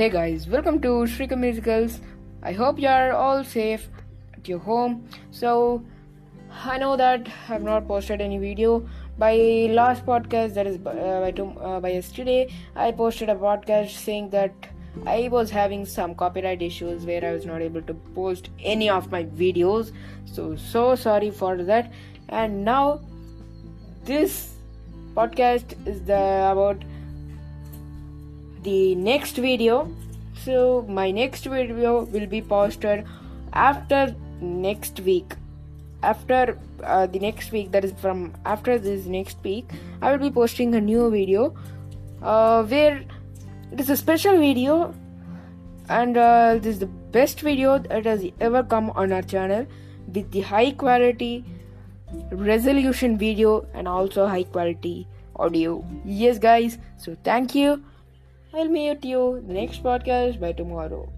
Hey guys, welcome to Shrika Musicals. I hope you are all safe at your home. So, I know that I've not posted any video. By last podcast, that is uh, by, uh, by yesterday, I posted a podcast saying that I was having some copyright issues where I was not able to post any of my videos. So, so sorry for that. And now, this podcast is the about the next video. So my next video will be posted after next week. After uh, the next week that is from after this next week i will be posting a new video uh, where it is a special video and uh, this is the best video that has ever come on our channel with the high quality resolution video and also high quality audio. Yes guys so thank you I'll meet you next podcast by tomorrow.